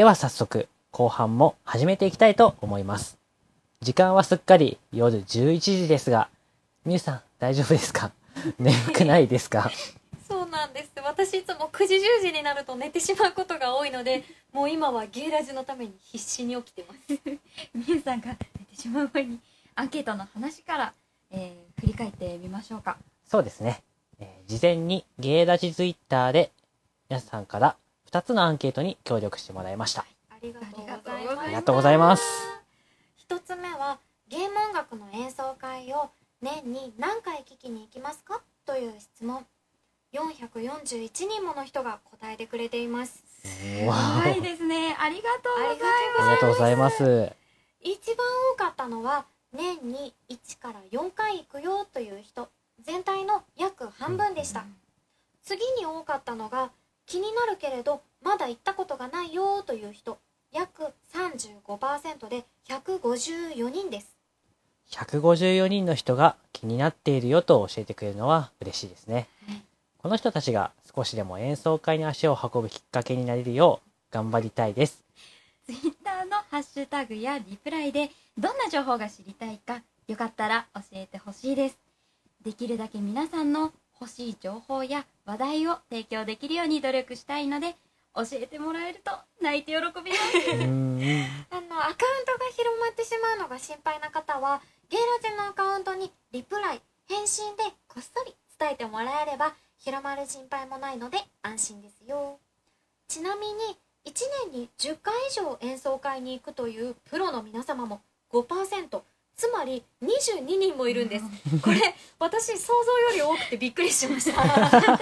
では早速、後半も始めていきたいと思います。時間はすっかり夜11時ですが、みゆさん大丈夫ですか？眠くないですか？そうなんです。私いつも9時10時になると寝てしまうことが多いのでもう今はゲイラジのために必死に起きてます。みゆさんが寝てしまう前にアンケートの話から、えー振り返ってみましょうか。そうですね。えー事前にゲイラジツイッターで皆さんから2つのアンケートに協力してもらいました。ありがとうございあます。ありがとうございます。一つ目はゲーム音楽の演奏会を年に何回聴きに行きますか？という質問。441人もの人が答えてくれています。わあはいですね。ありがとうございありがとうございます。一番多かったのは年に1から4回行くよという人。全体の約半分でした、次に多かったのが気になるけれどまだ行ったことがないよという人約35%で154人です154人の人が気になっているよと教えてくれるのは嬉しいですね。はいこの人たちが少しでも演奏会に足を運ぶきっかけになれるよう頑張りたいです。ツイッターのハッシュタグやリプライでどんな情報が知りたいかよかったら教えてほしいですできるだけ皆さんの欲しい情報や話題を提供できるように努力したいので教えてもらえると泣いて喜びます。あのアカウントが広まってしまうのが心配な方はゲイラジのアカウントにリプライ返信でこっそり伝えてもらえれば広まる心配もないので安心ですよちなみに1年に10回以上演奏会に行くというプロの皆様も5%つまり22人もいるんです。これ私想像より多くてびっくりしました。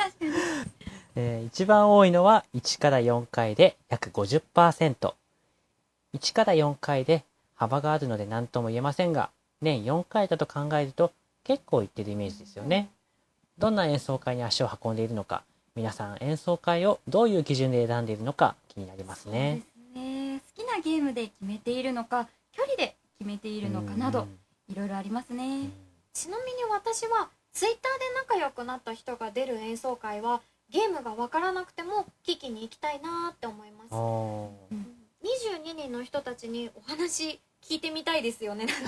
えー一番多いのは1から4回で約50%。1から4回で幅があるので何とも言えませんが、年4回だと考えると結構いってるイメージですよね。どんな演奏会に足を運んでいるのか、皆さん演奏会をどういう基準で選んでいるのか気になりますね。ね。好きなゲームで決めているのか距離で決めているのかなどうん。いろいろありますね。ちなみに私はツイッターで仲良くなった人が出る演奏会はゲームが分からなくても聞きに行きたいなって思います。おー。うん。22人の人たちにお話聞いてみたいですよねなん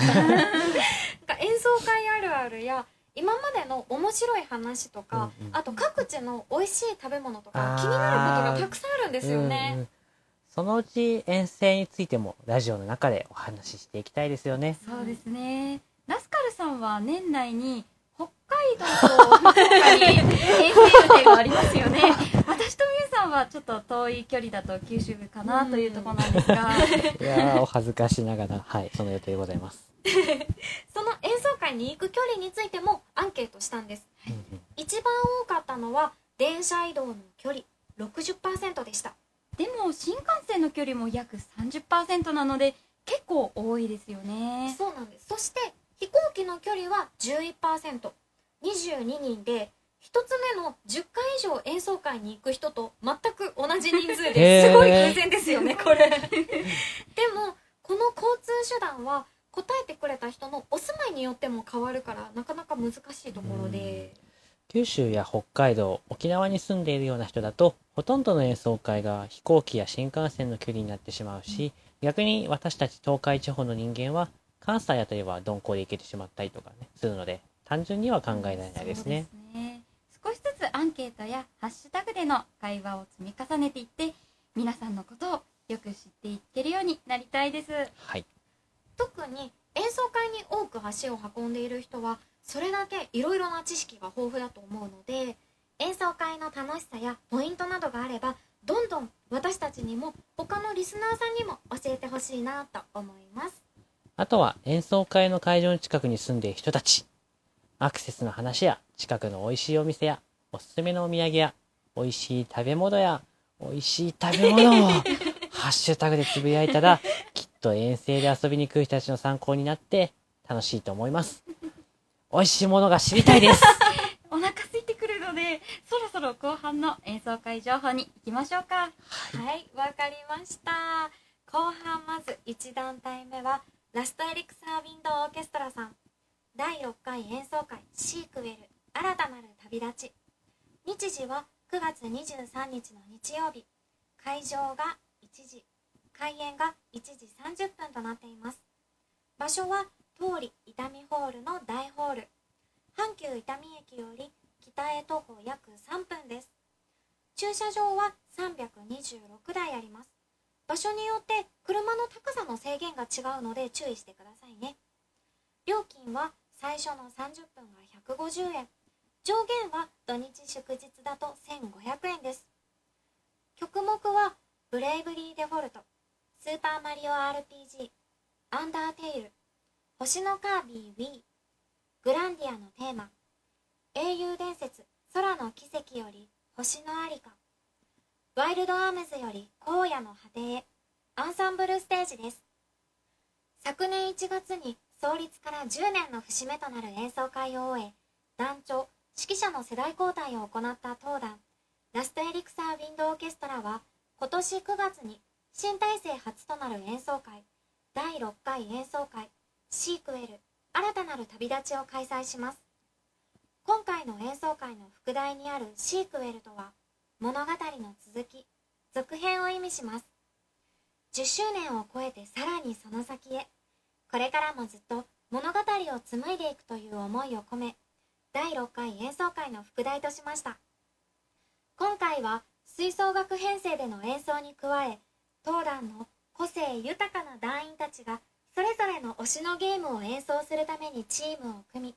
か。演奏会あるあるや今までの面白い話とか、うんうん。あと各地の美味しい食べ物とか気になることがたくさんあるんですようんうねんそのうち遠征についてもラジオの中でお話ししていきたいですよね。そうですね。ラスカルさんは年内に北海道と福岡に遠征予定がありますよね。私とみゆさんはちょっと遠い距離だと九州かなというところなんですが、いやーお恥ずかしながら、はい、その予定でございます。その演奏会に行く距離についてもアンケートしたんです。一番多かったのは電車移動の距離60%でしたでも新幹線の距離も約30%なので結構多いですよね。そうなんです。そして飛行機の距離は 11%22 人で一つ目の10回以上演奏会に行く人と全く同じ人数ですごい偶然ですよねこれ。でもこの交通手段は答えてくれた人のお住まいによっても変わるからなかなか難しいところで九州や北海道、沖縄に住んでいるような人だと、ほとんどの演奏会が飛行機や新幹線の距離になってしまうし、逆に私たち東海地方の人間は、関西あたりは鈍行で行けてしまったりとかね、するので、単純には考えられないですね。すね少しずつアンケートやハッシュタグでの会話を積み重ねていって皆さんのことをよく知っていけるようになりたいですはい。特に演奏会に多く足を運んでいる人はそれだけいろいろな知識が豊富だと思うので演奏会の楽しさやポイントなどがあればどんどん私たちにも他のリスナーさんにも教えてほしいなと思いますあとは演奏会の会場の近くに住んでいる人たち。アクセスの話や、近くの美味しいお店や、おすすめのお土産や、美味しい食べ物や、美味しい食べ物を、ハッシュタグでつぶやいたら、きっと遠征で遊びに来る人たちの参考になって、楽しいと思います。美味しいものが知りたいです。お腹空いてくるのでそろそろ後半の演奏会情報に行きましょうか。はい。わかりました。後半まず1団体目はラストエリクサーウィンドウオーケストラさん。第6回演奏会シークウェル新たなる旅立ち。日時は9月23日の日曜日。会場が1時開演が1時30分となっています。場所は通り伊丹ホールの大ホール。阪急伊丹駅より北へ徒歩約3分です。駐車場は326台あります。場所によって車の高さの制限が違うので注意してくださいね。料金は最初の30分が150円。上限は土日祝日だと1500円です。曲目はブレイブリーデフォルト。スーパーマリオ RPG アンダーテイル。星のカービィ Wii グランディアのテーマ。英雄伝説空の奇跡より星のありか。ワイルドアームズより荒野の果てへ。アンサンブルステージです。昨年1月に創立から10年の節目となる演奏会を終え団長指揮者の世代交代を行った当団ラストエリクサーウィンドオーケストラは今年9月に新体制初となる演奏会第6回演奏会。シークエル新たなる旅立ちを開催します。今回の演奏会の副題にあるシークエルとは物語の続き続編を意味します。10周年を超えてさらにその先へこれからもずっと物語を紡いでいくという思いを込め第6回演奏会の副題としました。今回は吹奏楽編成での演奏に加え当団の個性豊かな団員たちがそれぞれの推しのゲームを演奏するためにチームを組み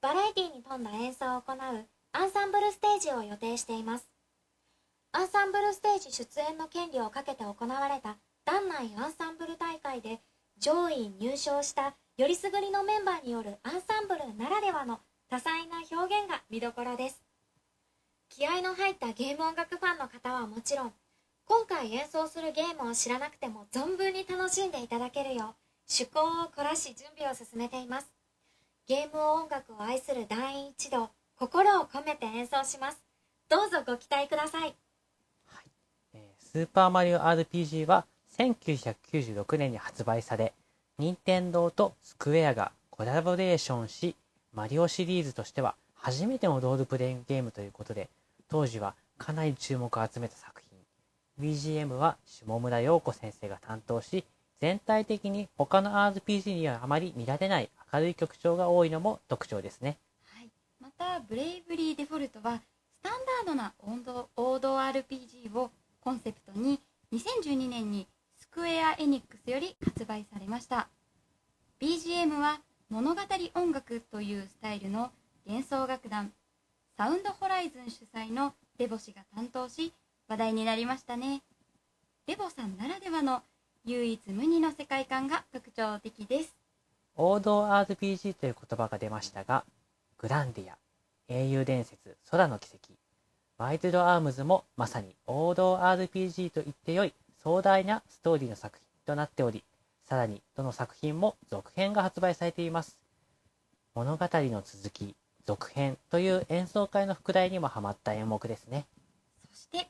バラエティに富んだ演奏を行うアンサンブルステージを予定しています。アンサンブルステージ出演の権利をかけて行われた団内アンサンブル大会で上位入賞したよりすぐりのメンバーによるアンサンブルならではの多彩な表現が見どころです。気合の入ったゲーム音楽ファンの方はもちろん今回演奏するゲームを知らなくても存分に楽しんでいただけるよう趣向を凝らし準備を進めています。ゲーム音楽を愛する団員一同心を込めて演奏します。どうぞご期待ください。えースーパーマリオ RPG は1996年に発売され、任天堂とスクエアがコラボレーションし、マリオシリーズとしては初めてのロールプレイングゲームということで、当時はかなり注目を集めた作品。BGM は下村陽子先生が担当し、全体的に他の RPG にはあまり見られない明るい曲調が多いのも特徴ですね。はい、またブレイブリーデフォルトはスタンダードな王道王道 RPG をコンセプトに2012年にスクエア・エニックスより発売されました。BGM は物語音楽というスタイルの幻想楽団サウンドホライズン主催のデボ氏が担当し話題になりましたね。デボさんならではの唯一無二の世界観が特徴的です王道 RPG という言葉が出ましたが、グランディア、英雄伝説、空の奇跡、ワイルドアームズもまさに王道 RPG と言ってよい壮大なストーリーの作品となっており、さらにどの作品も続編が発売されています。物語の続き、続編という演奏会の副題にもハマった演目ですね。そして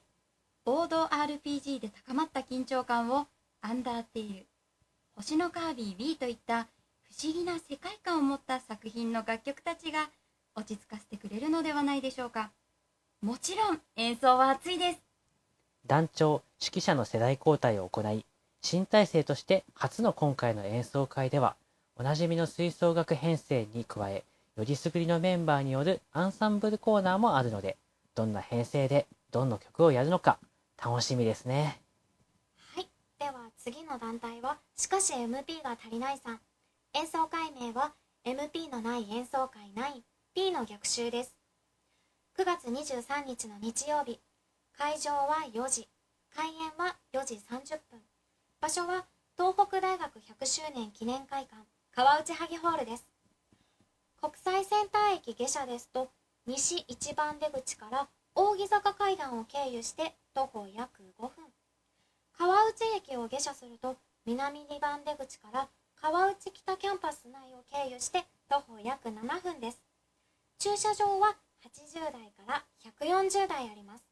王道 RPG で高まった緊張感をアンダーテイル。星のカービィ B といった不思議な世界観を持った作品の楽曲たちが落ち着かせてくれるのではないでしょうか。もちろん演奏は熱いです。団長、指揮者の世代交代を行い、新体制として初の今回の演奏会では、おなじみの吹奏楽編成に加え、よりすぐりのメンバーによるアンサンブルコーナーもあるので、どんな編成でどんな曲をやるのか楽しみですね。次の団体はしかし MP が足りないさん。演奏会名は MP のない演奏会 9P の逆襲です。9月23日の日曜日。会場は4時。開演は4時30分。場所は東北大学100周年記念会館。川内萩ホールです。国際センター駅下車ですと西一番出口から扇坂階段を経由して徒歩約5分。川内駅を下車すると南2番出口から川内北キャンパス内を経由して徒歩約7分です。駐車場は80台から140台あります。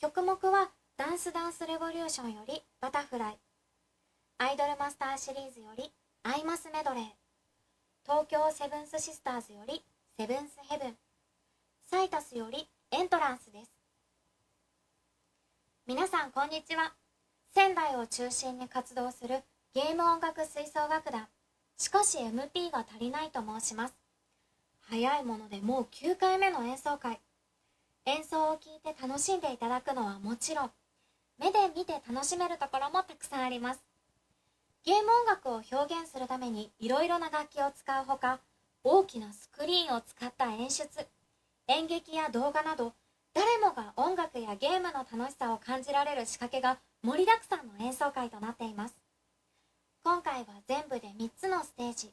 曲目はダンスダンスレボリューションよりバタフライ。アイドルマスターシリーズよりアイマスメドレー。東京セブンスシスターズよりセブンスヘブン。サイタスよりエントランスです。皆さんこんにちは。仙台を中心に活動するゲーム音楽吹奏楽団。しかし MP が足りないと申します。早いものでもう9回目の演奏会。演奏を聴いて楽しんでいただくのはもちろん。目で見て楽しめるところもたくさんあります。ゲーム音楽を表現するためにいろいろな楽器を使うほか大きなスクリーンを使った演出演劇や動画など誰もが音楽やゲームの楽しさを感じられる仕掛けが盛りだくさんの演奏会となっています。今回は全部で3つのステージ。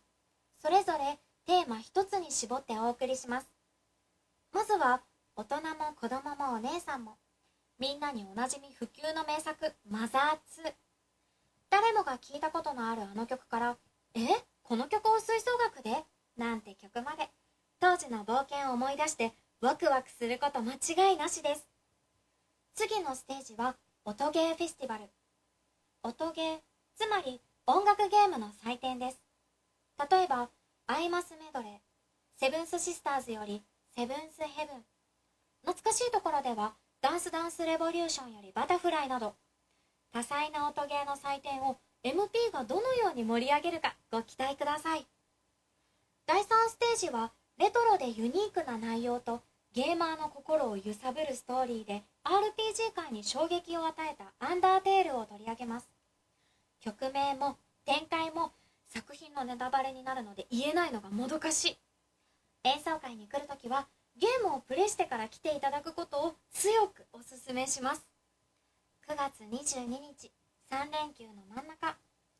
それぞれテーマ1つに絞ってお送りします。まずは大人も子供もお姉さんも。みんなにおなじみ不朽の名作マザー2誰もが聞いたことのあるあの曲からえ？この曲を吹奏楽で？なんて曲まで。当時の冒険を思い出してワクワクすること間違いなしです。次のステージは音ゲーフェスティバル。音ゲーつまり音楽ゲームの祭典です。例えばアイマスメドレーセブンスシスターズよりセブンスヘブン。懐かしいところではダンスダンスレボリューションよりバタフライなど多彩な音ゲーの祭典を MP がどのように盛り上げるかご期待ください。第3ステージはレトロでユニークな内容とゲーマーの心を揺さぶるストーリーで RPG 界に衝撃を与えたアンダーテールを取り上げます。曲名も展開も作品のネタバレになるので言えないのがもどかしい。演奏会に来るときはゲームをプレイしてから来ていただくことを強くおすすめします。9月22日3連休の真ん中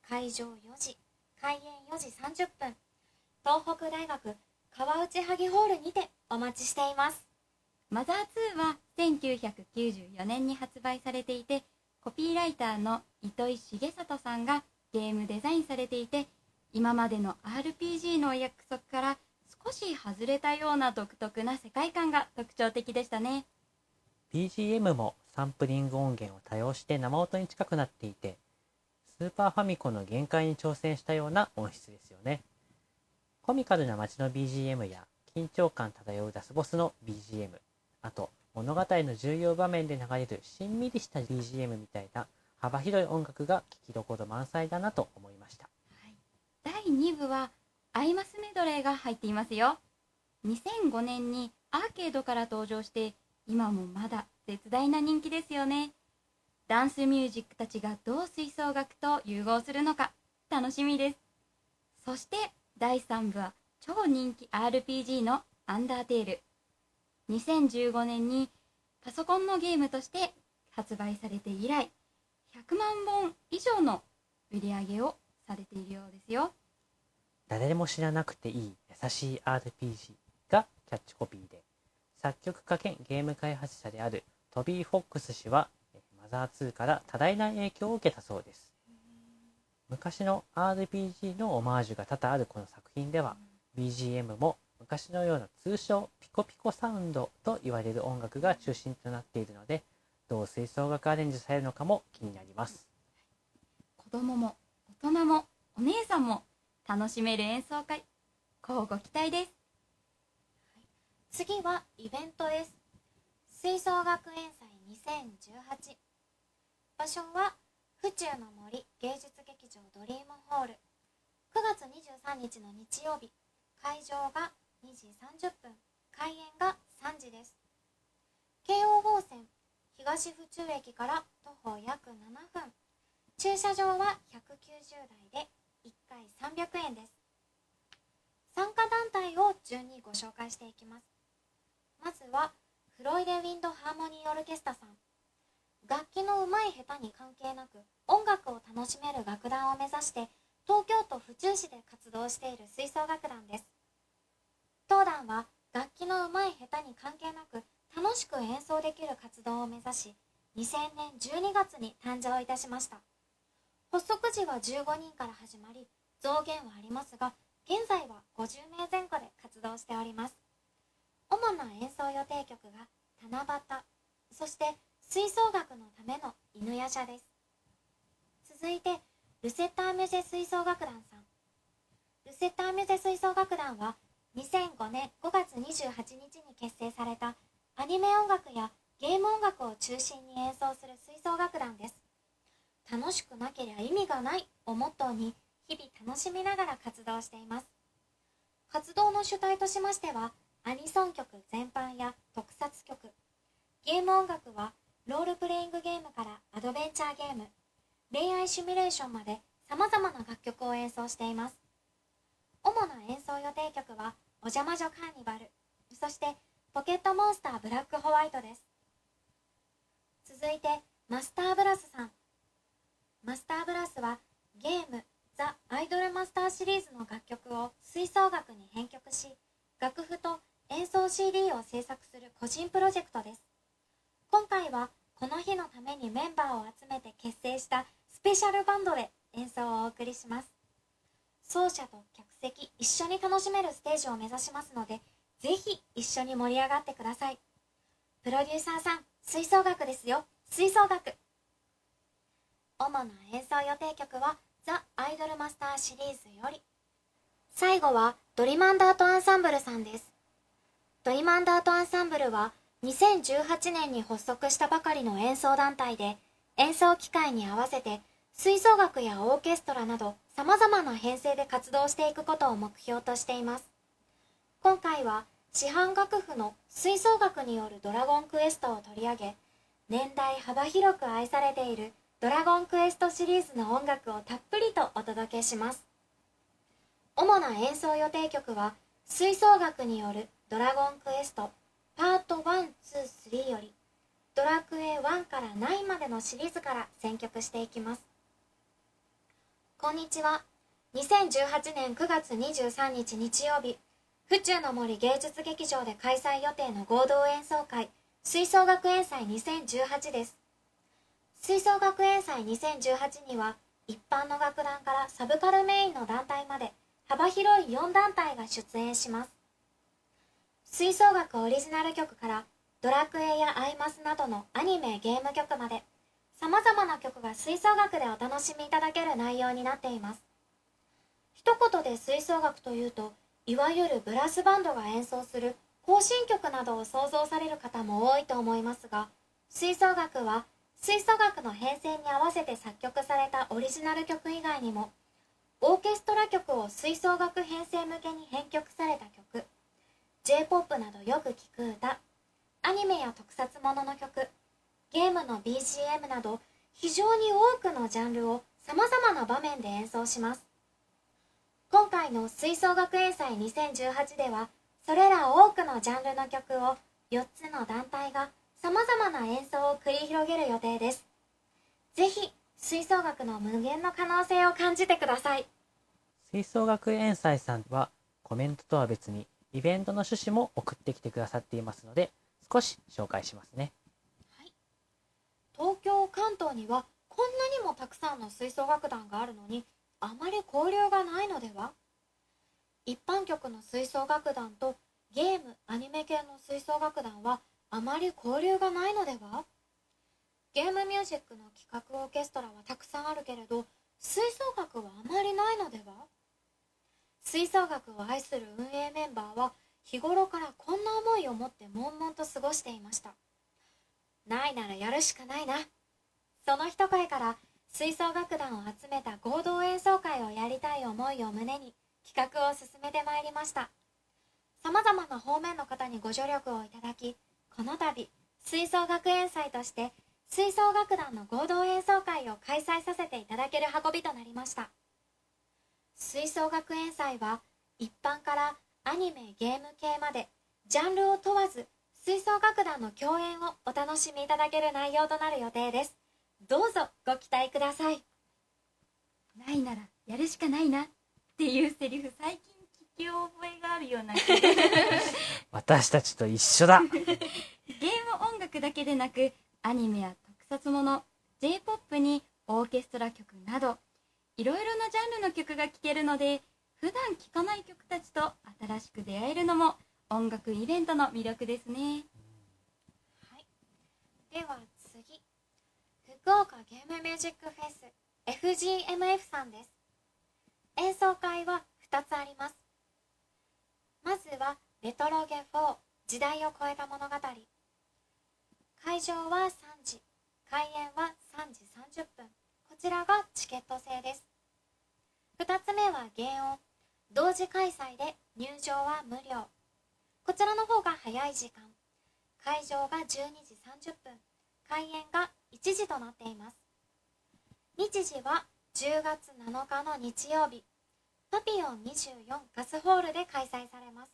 会場4時開演4時30分東北大学川内萩ホールにてお待ちしています。マザー2は1994年に発売されていてコピーライターの糸井重里さんがゲームデザインされていて今までの RPG のお約束から少し外れたような独特な世界観が特徴的でしたね。BGM もサンプリング音源を多用して生音に近くなっていてスーパーファミコンの限界に挑戦したような音質ですよね。コミカルな街の BGM や緊張感漂うラスボスの BGM あと物語の重要場面で流れるしんみりした BGM みたいな幅広い音楽が聴きどころ満載だなと思いました。第2部はアイマスメドレーが入っていますよ。2005年にアーケードから登場して今もまだ絶大な人気ですよね。ダンスミュージックたちがどう吹奏楽と融合するのか楽しみです。そして第3部は超人気 RPG のアンダーテール。2015年にパソコンのゲームとして発売されて以来100万本以上の売り上げをされているようですよ。誰でも知らなくていい優しい RPG がキャッチコピーで作曲家兼ゲーム開発者であるトビー・フォックス氏はマザー2から多大な影響を受けたそうです。昔の RPG のオマージュが多々あるこの作品では BGM も昔のような通称ピコピコサウンドと言われる音楽が中心となっているのでどう吹奏楽アレンジされるのかも気になります。子供も大人もお姉さんも楽しめる演奏会乞うご期待です。次はイベントです。吹奏楽園祭2018場所は府中の森芸術劇場ドリームホール。9月23日の日曜日。会場が2時30分開演が3時です。京王本線東府中駅から徒歩約7分。駐車場は190台で1回300円です。参加団体を順にご紹介していきます。まずはフロイデ・ウィンド・ハーモニー・オルケスタさん。楽器の上手い下手に関係なく音楽を楽しめる楽団を目指して東京都府中市で活動している吹奏楽団です。当団は楽器の上手い下手に関係なく楽しく演奏できる活動を目指し2000年12月に誕生いたしました。発足時は15人から始まり増減はありますが現在は50名前後で活動しております。主な演奏予定曲が七夕そして吹奏楽のための犬夜叉です。続いてルセッターミュゼ吹奏楽団さん。ルセッターミュゼ吹奏楽団は2005年5月28日に結成されたアニメ音楽やゲーム音楽を中心に演奏する吹奏楽団です。楽しくなけりゃ意味がないをモットーに日々楽しみながら活動しています。活動の主体としましてはアニソン曲全般や特撮曲。ゲーム音楽はロールプレイングゲームからアドベンチャーゲーム。恋愛シミュレーションまで様々な楽曲を演奏しています。主な演奏予定曲は「お邪魔女カーニバル」そして「ポケットモンスターブラックホワイト」です。続いてマスターブラスさん。マスターブラスはゲーム「ザ・アイドルマスター」シリーズの楽曲を吹奏楽に編曲し楽譜と演奏 CD を制作する個人プロジェクトです。今回はこの日のためにメンバーを集めて結成したスペシャルバンドで演奏をお送りします。奏者と客席一緒に楽しめるステージを目指しますのでぜひ一緒に盛り上がってください。プロデューサーさん吹奏楽ですよ。吹奏楽。主な演奏予定曲はザ・アイドルマスターシリーズより。最後はドリマンダートアンサンブルさんです。ドリマンダートアンサンブルは2018年に発足したばかりの演奏団体で演奏機会に合わせて吹奏楽やオーケストラなど様々な編成で活動していくことを目標としています。今回は市販楽譜の吹奏楽によるドラゴンクエストを取り上げ年代幅広く愛されているドラゴンクエストシリーズの音楽をたっぷりとお届けします。主な演奏予定曲は吹奏楽によるドラゴンクエストパート123よりドラクエ1から9までのシリーズから選曲していきます。こんにちは。2018年9月23日日曜日府中の森芸術劇場で開催予定の合同演奏会吹奏楽園祭2018です。吹奏楽園祭2018には一般の楽団からサブカルメインの団体まで幅広い4団体が出演します。吹奏楽オリジナル曲からドラクエやアイマスなどのアニメゲーム曲まで様々な曲が吹奏楽でお楽しみいただける内容になっています。一言で吹奏楽というといわゆるブラスバンドが演奏する行進曲などを想像される方も多いと思いますが吹奏楽は吹奏楽の編成に合わせて作曲されたオリジナル曲以外にもオーケストラ曲を吹奏楽編成向けに編曲された曲 J-POP などよく聴く歌アニメや特撮ものの曲ゲームの BGM など非常に多くのジャンルを様々な場面で演奏します。今回の吹奏楽園祭2018ではそれら多くのジャンルの曲を4つの団体が様々な演奏を繰り広げる予定です。ぜひ吹奏楽の無限の可能性を感じてください。吹奏楽園祭さんはコメントとは別にイベントの趣旨も送ってきてくださっていますので少し紹介しますね。東京関東にはこんなにもたくさんの吹奏楽団があるのにあまり交流がないのでは？一般局の吹奏楽団とゲームアニメ系の吹奏楽団はあまり交流がないのでは？ゲームミュージックの企画オーケストラはたくさんあるけれど吹奏楽はあまりないのでは？吹奏楽を愛する運営メンバーは日頃からこんな思いを持って悶々と過ごしていました。ないならやるしかないな。その一声から吹奏楽団を集めた合同演奏会をやりたい思いを胸に企画を進めてまいりました。さまざまな方面の方にご助力をいただきこの度吹奏楽園祭として吹奏楽団の合同演奏会を開催させていただける運びとなりました。吹奏楽園祭は一般からアニメゲーム系までジャンルを問わず吹奏楽団の共演をお楽しみいただける内容となる予定です。どうぞご期待ください。ないならやるしかないなっていうセリフ最近聞き覚えがあるような 私たちと一緒だ。ゲーム音楽だけでなくアニメや特撮もの j p o p にオーケストラ曲などいろいろなジャンルの曲が聴けるので普段聴かない曲たちと新しく出会えるのも音楽イベントの魅力ですね。はい。では次福岡ゲームミュージックフェス FGMF さんです。演奏会は2つあります。まずはレトロゲ4時代を超えた物語。会場は3時開演は3時30分。こちらがチケット制です。2つ目は原音同時開催で入場は無料。こちらの方が早い時間。会場が12時30分。開演が1時となっています。日時は10月7日の日曜日。パピオン24ガスホールで開催されます。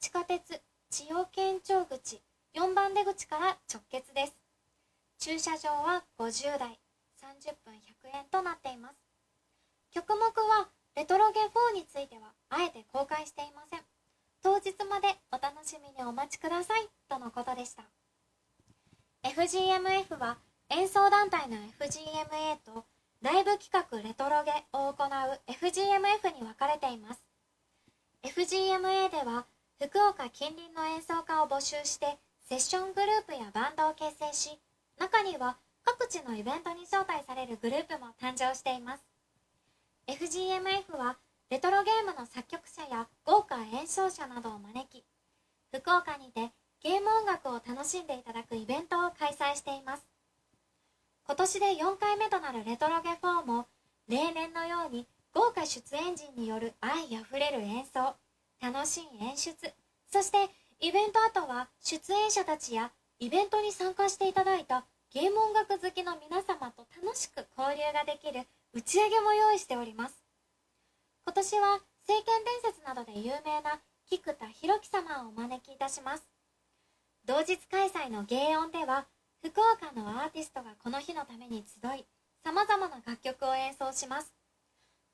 地下鉄千代県庁口4番出口から直結です。駐車場は50台。30分100円となっています。曲目はレトロゲ4についてはあえて公開していません。当日までお楽しみにお待ちくださいとのことでした。FGMF は演奏団体の FGMA とライブ企画レトロゲを行う FGMF に分かれています。FGMA では福岡近隣の演奏家を募集してセッショングループやバンドを結成し中には各地のイベントに招待されるグループも誕生しています。FGMF はレトロゲームの作曲者や豪華演奏者などを招き福岡にてゲーム音楽を楽しんでいただくイベントを開催しています。今年で4回目となるレトロゲ4も例年のように豪華出演陣による愛あふれる演奏楽しい演出そしてイベント後は出演者たちやイベントに参加していただいたゲーム音楽好きの皆様と楽しく交流ができる打ち上げも用意しております。今年は「聖剣伝説」などで有名な菊田博樹様をお招きいたします。同日開催の芸音では福岡のアーティストがこの日のために集いさまざまな楽曲を演奏します。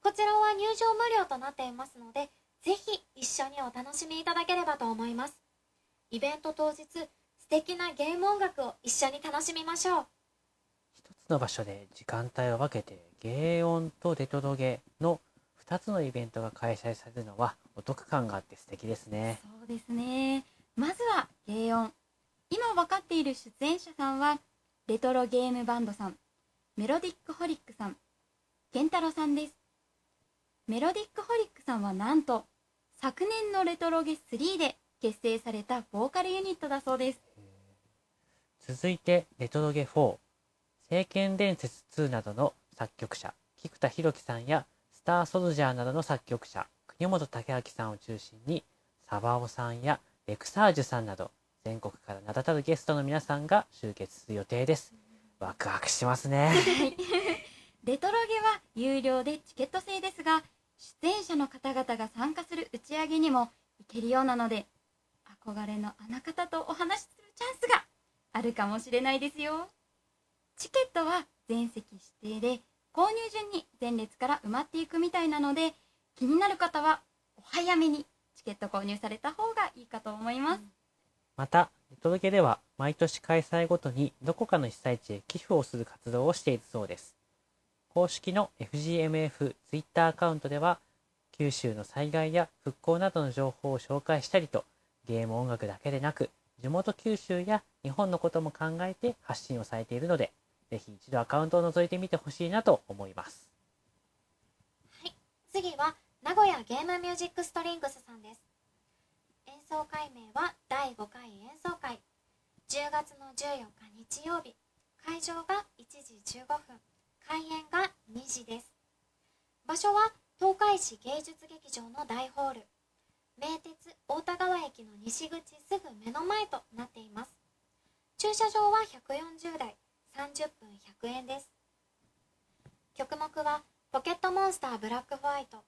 こちらは入場無料となっていますのでぜひ一緒にお楽しみいただければと思います。イベント当日素敵なゲーム音楽を一緒に楽しみましょう。一つの場所で時間帯を分けて芸音とデトロゲの2つのイベントが開催されるのはお得感があって素敵ですね。そうですね。まずは芸音今分かっている出演者さんはレトロゲームバンドさん。メロディックホリックさん。ケンタロさんです。メロディックホリックさんはなんと昨年のレトロゲ3で結成されたボーカルユニットだそうです。続いてレトロゲ4聖剣伝説2などの作曲者菊田博樹さんやスターソルジャーなどの作曲者国本武明さんを中心にサバオさんやレクサージュさんなど全国から名だたるゲストの皆さんが集結する予定です。ワクワクしますね。レトロゲは有料でチケット制ですが出演者の方々が参加する打ち上げにも行けるようなので憧れのあの方とお話しするチャンスがあるかもしれないですよ。チケットは全席指定で購入順に前列から埋まっていくみたいなので気になる方はお早めにチケット購入された方がいいかと思います、またレトロゲでは毎年開催ごとにどこかの被災地へ寄付をする活動をしているそうです。公式の FGMF ツイッターアカウントでは九州の災害や復興などの情報を紹介したりとゲーム音楽だけでなく地元九州や日本のことも考えて発信をされているのでぜひ一度アカウントを覗いてみてほしいなと思います。はい。次は名古屋ゲームミュージックストリングスさんです。演奏会名は第5回演奏会。10月の14日日曜日。会場が1時15分。開演が2時です。場所は東海市芸術劇場の大ホール。名鉄大田川駅の西口すぐ目の前となっています。駐車場は140台。30分100円です。曲目はポケットモンスターブラックホワイト。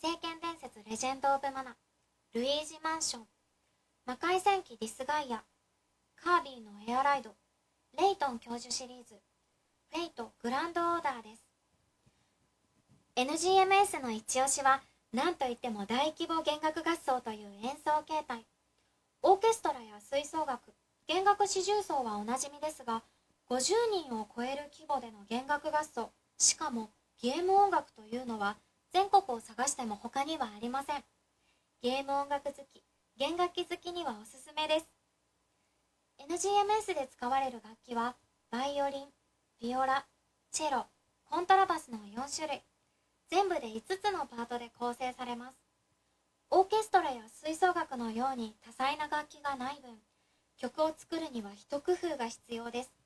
聖剣伝説レジェンド・オブ・マナ。ルイージ・マンション。魔界戦記ディスガイア。カービィのエアライド。レイトン教授シリーズ。フェイトグランドオーダーです。NGMS の一押しは何といっても大規模弦楽合奏という演奏形態。オーケストラや吹奏楽弦楽四重奏はおなじみですが50人を超える規模での弦楽合奏。しかもゲーム音楽というのは全国を探しても他にはありません。ゲーム音楽好き弦楽器好きにはおすすめです。NGMS で使われる楽器はバイオリンビオラチェロコントラバスの4種類。全部で5つのパートで構成されます。オーケストラや吹奏楽のように多彩な楽器がない分曲を作るには一工夫が必要です。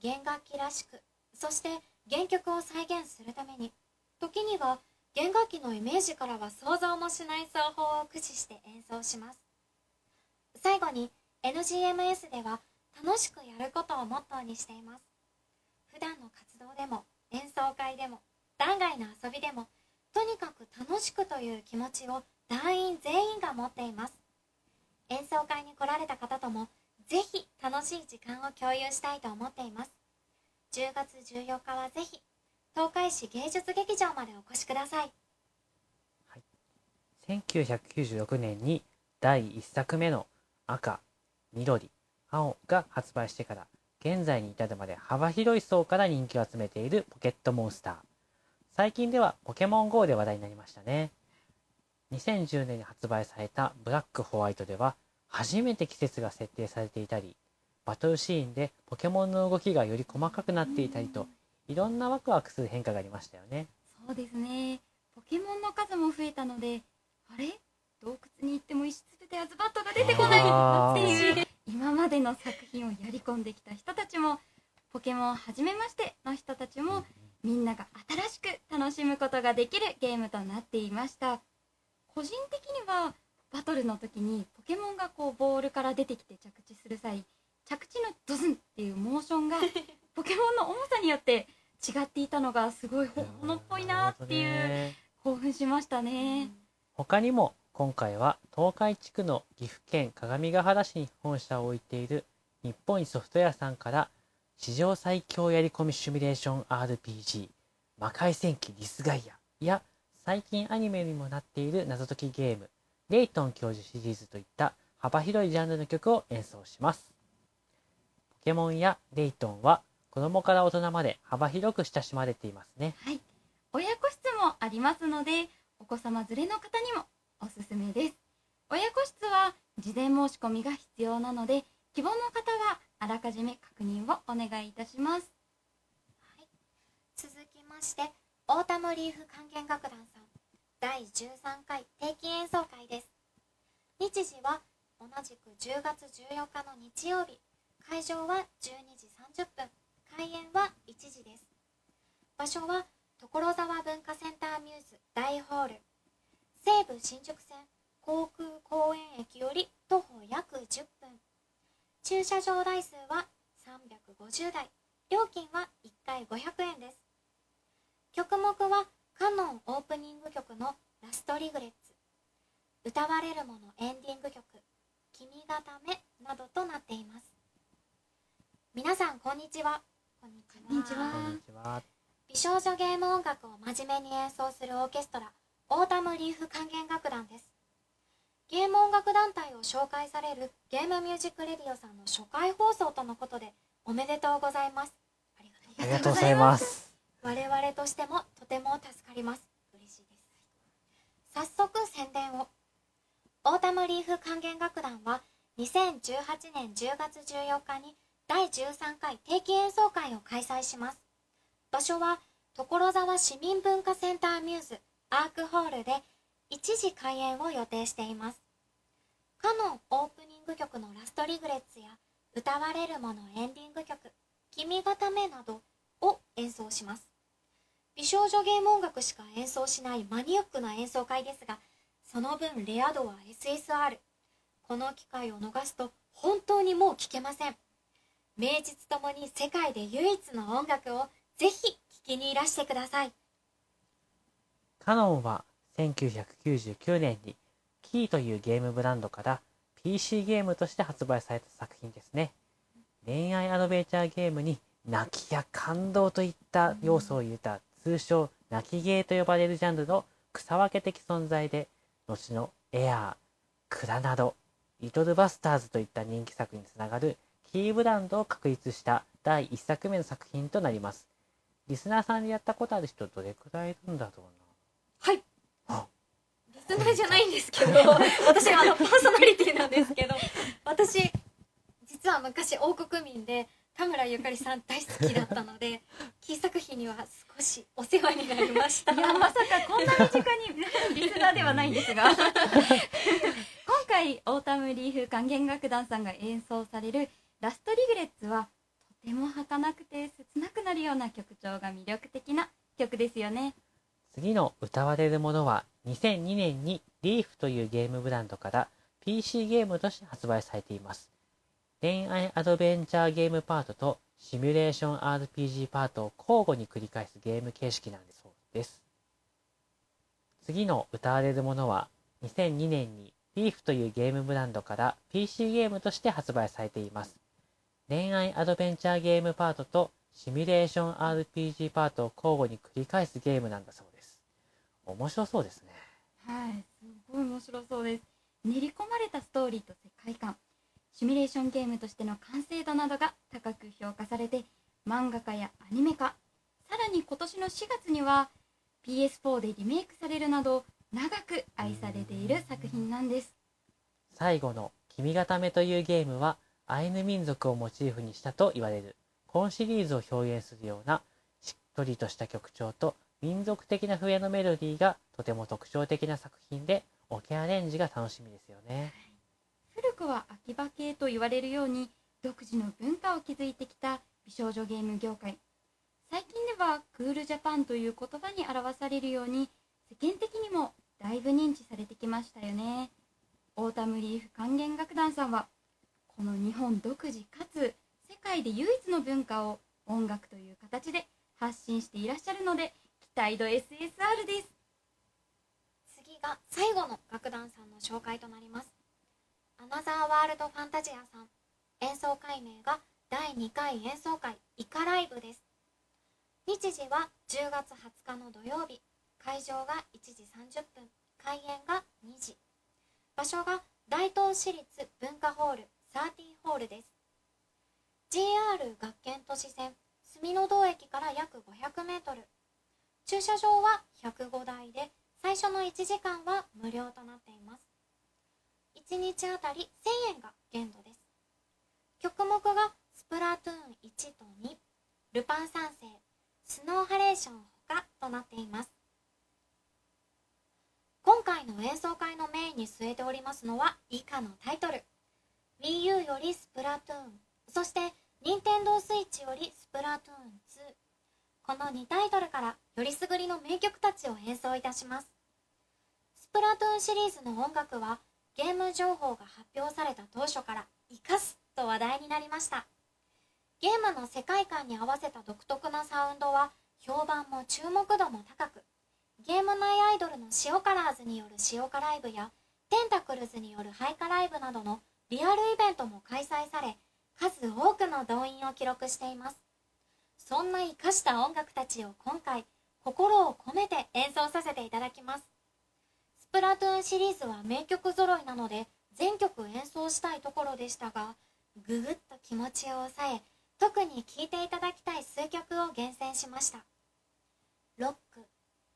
弦楽器らしくそして原曲を再現するために時には弦楽器のイメージからは想像もしない奏法を駆使して演奏します。最後に NGMS では楽しくやることをモットーにしています。普段の活動でも演奏会でも弾外の遊びでもとにかく楽しくという気持ちを団員全員が持っています。演奏会に来られた方ともぜひ楽しい時間を共有したいと思っています10月14日はぜひ東海市芸術劇場までお越しください1996年に第1作目の赤、緑、青が発売してから現在に至るまで幅広い層から人気を集めているポケットモンスター。最近ではポケモン GO で話題になりましたね。2010年に発売されたブラックホワイトでは初めて季節が設定されていたり、バトルシーンでポケモンの動きがより細かくなっていたりと、いろんなワクワクする変化がありましたよね。そうですね。ポケモンの数も増えたのであれ？洞窟に行っても石つぶてアズバットが出てこないっていう。今までの作品をやり込んできた人たちもポケモンはじめましての人たちもみんなが新しく楽しむことができるゲームとなっていました。個人的にはバトルの時にポケモンがこうボールから出てきて着地する際着地のドズンっていうモーションが ポケモンの重さによって違っていたのがすごい本物っぽいなっていうね。興奮しましたね。他にも今回は東海地区の岐阜県各務原市に本社を置いている日本一ソフトウェアさんから史上最強やり込みシミュレーション RPG 魔界戦記ディスガイアや最近アニメにもなっている謎解きゲームレイトン教授シリーズといった幅広いジャンルの曲を演奏します。ポケモンやレイトンは子供から大人まで幅広く親しまれていますね。はい。親子室もありますので、お子様連れの方にもおすすめです。親子室は事前申し込みが必要なので、希望の方はあらかじめ確認をお願いいたします。続きましてオータムリーフ管弦楽団さん第13回定期演奏会です。日時は同じく10月14日の日曜日。会場は12時30分。開演は1時です。場所は所沢文化センターミューズ大ホール。西武新宿線航空公園駅より徒歩約10分。駐車場台数は350台。料金は1回500円です。曲目はカノンオープニング曲の「ラストリグレッツ」歌われるものエンディング曲「君がため」などとなっています。皆さんこんにちは。こんにちは。こんにちは。美少女ゲーム音楽を真面目に演奏するオーケストラオータムリーフ管弦楽団です。ゲーム音楽団体を紹介されるゲームミュージックレディオさんの初回放送とのことでおめでとうございます。ありがとうございます。我々としてもとても助かります。嬉しいです。早速宣伝を。オータムリーフ管弦楽団は2018年10月14日に第13回定期演奏会を開催します。場所は所沢市民文化センターミューズアークホールで1時開演を予定しています。カノンオープニング曲のラストリグレッツや歌われるものエンディング曲君がためなどを演奏します。美少女ゲーム音楽しか演奏しないマニアックな演奏会ですがその分レア度は SSR この機会を逃すと本当にもう聴けません。名実ともに世界で唯一の音楽をぜひ聴きにいらしてください。カノンは1999年にキーというゲームブランドから PC ゲームとして発売された作品ですね。恋愛アドベンチャーゲームに泣きや感動といった要素を入れた通称泣きゲーと呼ばれるジャンルの草分け的存在で、後のエアー、クラなど、リトルバスターズといった人気作につながるキーブランドを確立した第1作目の作品となります。リスナーさんでやったことある人どれくらいいるんだろうな。はいあリスナーじゃないんですけど 私あのパーソナリティなんですけど私実は昔王国民で田村ゆかりさん大好きだったので キー作品には少しお世話になりましたいや、まさかこんな身近にリスナーではないんですが。今回、オータムリーフ管弦楽団さんが演奏されるラストリグレッツは、とても儚くて切なくなるような曲調が魅力的な曲ですよね次の歌われるものは2002年にリーフというゲームブランドから PC ゲームとして発売されています。恋愛アドベンチャーゲームパートとシミュレーション RPG パートを交互に繰り返すゲーム形式なんだそうです。次の歌われるものは2002年にリーフというゲームブランドから PC ゲームとして発売されています。恋愛アドベンチャーゲームパートとシミュレーション RPG パートを交互に繰り返すゲームなんだそうです。面白そうですね。はいすごい面白そうです練り込まれたストーリーと世界観シミュレーションゲームとしての完成度などが高く評価されて漫画化やアニメ化さらに今年の4月には PS4 でリメイクされるなど長く愛されている作品なんです最後の君がためというゲームはアイヌ民族をモチーフにしたと言われる今シリーズを表現するようなしっとりとした曲調と民族的な笛のメロディーがとても特徴的な作品でオケアレンジが楽しみですよね。古くは秋葉系と言われるように独自の文化を築いてきた美少女ゲーム業界。最近ではクールジャパンという言葉に表されるように世間的にもだいぶ認知されてきましたよね。オータムリーフ管弦楽団さんはこの日本独自かつ世界で唯一の文化を音楽という形で発信していらっしゃるので期待度 SSR です。次が最後の楽団さんの紹介となります。アナザーワールドファンタジアさん。演奏会名が第2回演奏会イカライブです。日時は10月20日の土曜日。会場が1時30分。開演が2時。場所が大東市立文化ホール30ホールです。JR 学研都市線住の堂駅から約500メートル。駐車場は105台で最初の1時間は無料となっています。1日あたり1000円が限度です。曲目がスプラトゥーン1と2ルパン三世スノーハレーションほかとなっています。今回の演奏会のメインに据えておりますのは以下のタイトル。WiiU よりスプラトゥーンそして任天堂スイッチよりスプラトゥーン2この2タイトルからよりすぐりの名曲たちを演奏いたします。スプラトゥーンシリーズの音楽はゲーム情報が発表された当初から生かすと話題になりました。ゲームの世界観に合わせた独特なサウンドは評判も注目度も高くゲーム内アイドルの塩カラーズによる塩カライブやテンタクルズによるハイカライブなどのリアルイベントも開催され数多くの動員を記録しています。そんな生かした音楽たちを今回心を込めて演奏させていただきます。スプラトゥーンシリーズは名曲揃いなので全曲演奏したいところでしたがぐぐっと気持ちを抑え特に聴いていただきたい数曲を厳選しました。ロック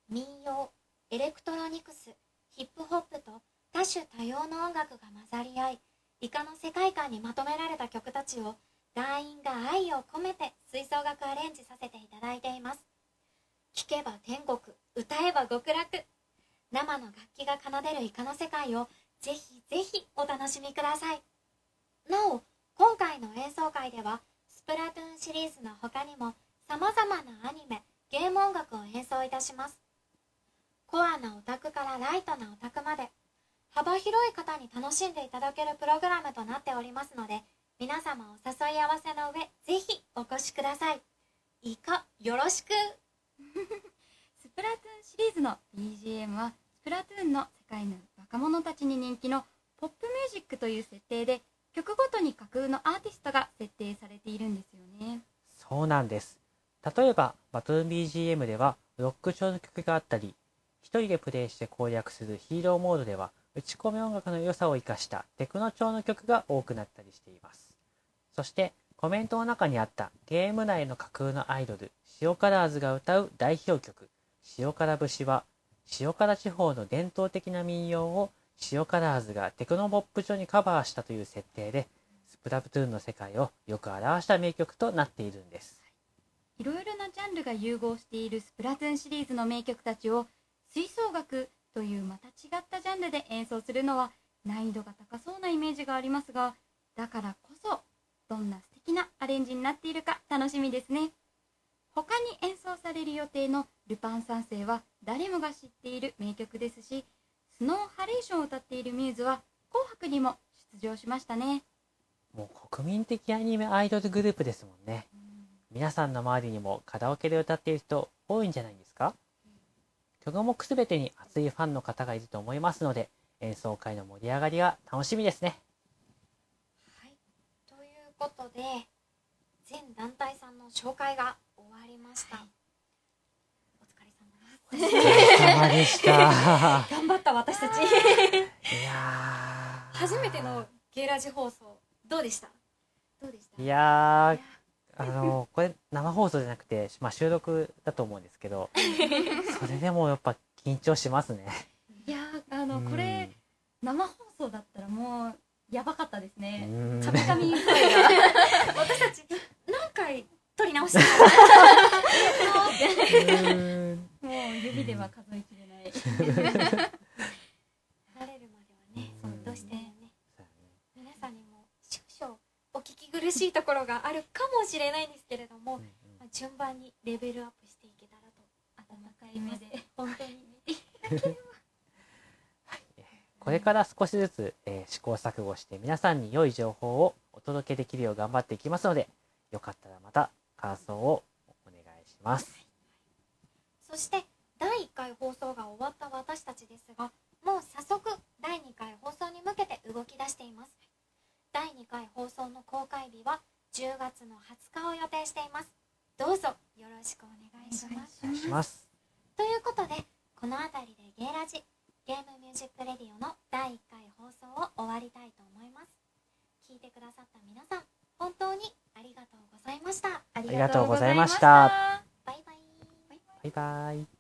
民謡エレクトロニクスヒップホップと多種多様の音楽が混ざり合いイカの世界観にまとめられた曲たちを団員が愛を込めて吹奏楽アレンジさせていただいています。聴けば天国歌えば極楽。生の楽器が奏でるイカの世界をぜひぜひお楽しみください。なお今回の演奏会ではスプラトゥーンシリーズの他にも様々なアニメゲーム音楽を演奏いたします。コアなオタクからライトなオタクまで幅広い方に楽しんでいただけるプログラムとなっておりますので皆様お誘い合わせの上ぜひお越しください。いいかよろしく。スプラトゥーンシリーズの BGM はプラトゥーンの世界の若者たちに人気のポップミュージックという設定で曲ごとに架空のアーティストが設定されているんですよねそうなんです。例えば、バトル BGM ではロック調の曲があったり、一人でプレイして攻略するヒーローモードでは、打ち込み音楽の良さを生かしたテクノ調の曲が多くなったりしています。そして、コメントの中にあったゲーム内の架空のアイドル、塩カラーズが歌う代表曲、塩辛節は、塩辛地方の伝統的な民謡を塩カラーズがテクノポップ調にカバーしたという設定で、スプラトゥーンの世界をよく表した名曲となっているんです。いろいろなジャンルが融合しているスプラトゥーンシリーズの名曲たちを吹奏楽というまた違ったジャンルで演奏するのは難易度が高そうなイメージがありますがだからこそどんな素敵なアレンジになっているか楽しみですね他に演奏される予定の「ルパン三世」は誰もが知っている名曲ですしスノーハレーションを歌っているミューズは「紅白」にも出場しましたねもう国民的アニメアイドルグループですもんね。皆さんの周りにもカラオケで歌っている人多いんじゃないですか？曲目すべてに熱いファンの方がいると思いますので、演奏会の盛り上がりが楽しみですね。はい、ということで全団体さんの紹介が終わりました、お疲れ様ですお疲れ様でした。頑張った私たち。いやー。初めてのゲイラジ放送どうでした？どうでした？いやー、あの、これ生放送じゃなくて、まあ、収録だと思うんですけど、それでもやっぱ緊張しますね。いやーあのこれ生放送だったらもうやばかったですうねんカミカミ声が。私たち何回撮り直した？のうんもう指では数えきれない。慣れるまではねうんどうして？ね皆さんにも少々お聞き苦しいところがあるかもしれないんですけれども、まあ順番にレベルアップしていけたらと温かい目で本当にね。これから少しずつ、えー試行錯誤して皆さんに良い情報をお届けできるよう頑張っていきますので、よかったらまた感想をお願いします。そして第1回放送が終わった私たちですがもう早速第2回放送に向けて動き出しています。第2回放送の公開日は10月の20日を予定しています。どうぞよろしくお願いします。ます。ということでこの辺りでゲイラジゲームミュージックレディオの第1回放送を終わりたいと思います。聞いてくださった皆さん本当にありがとうございました。ありがとうございましたバイバイ。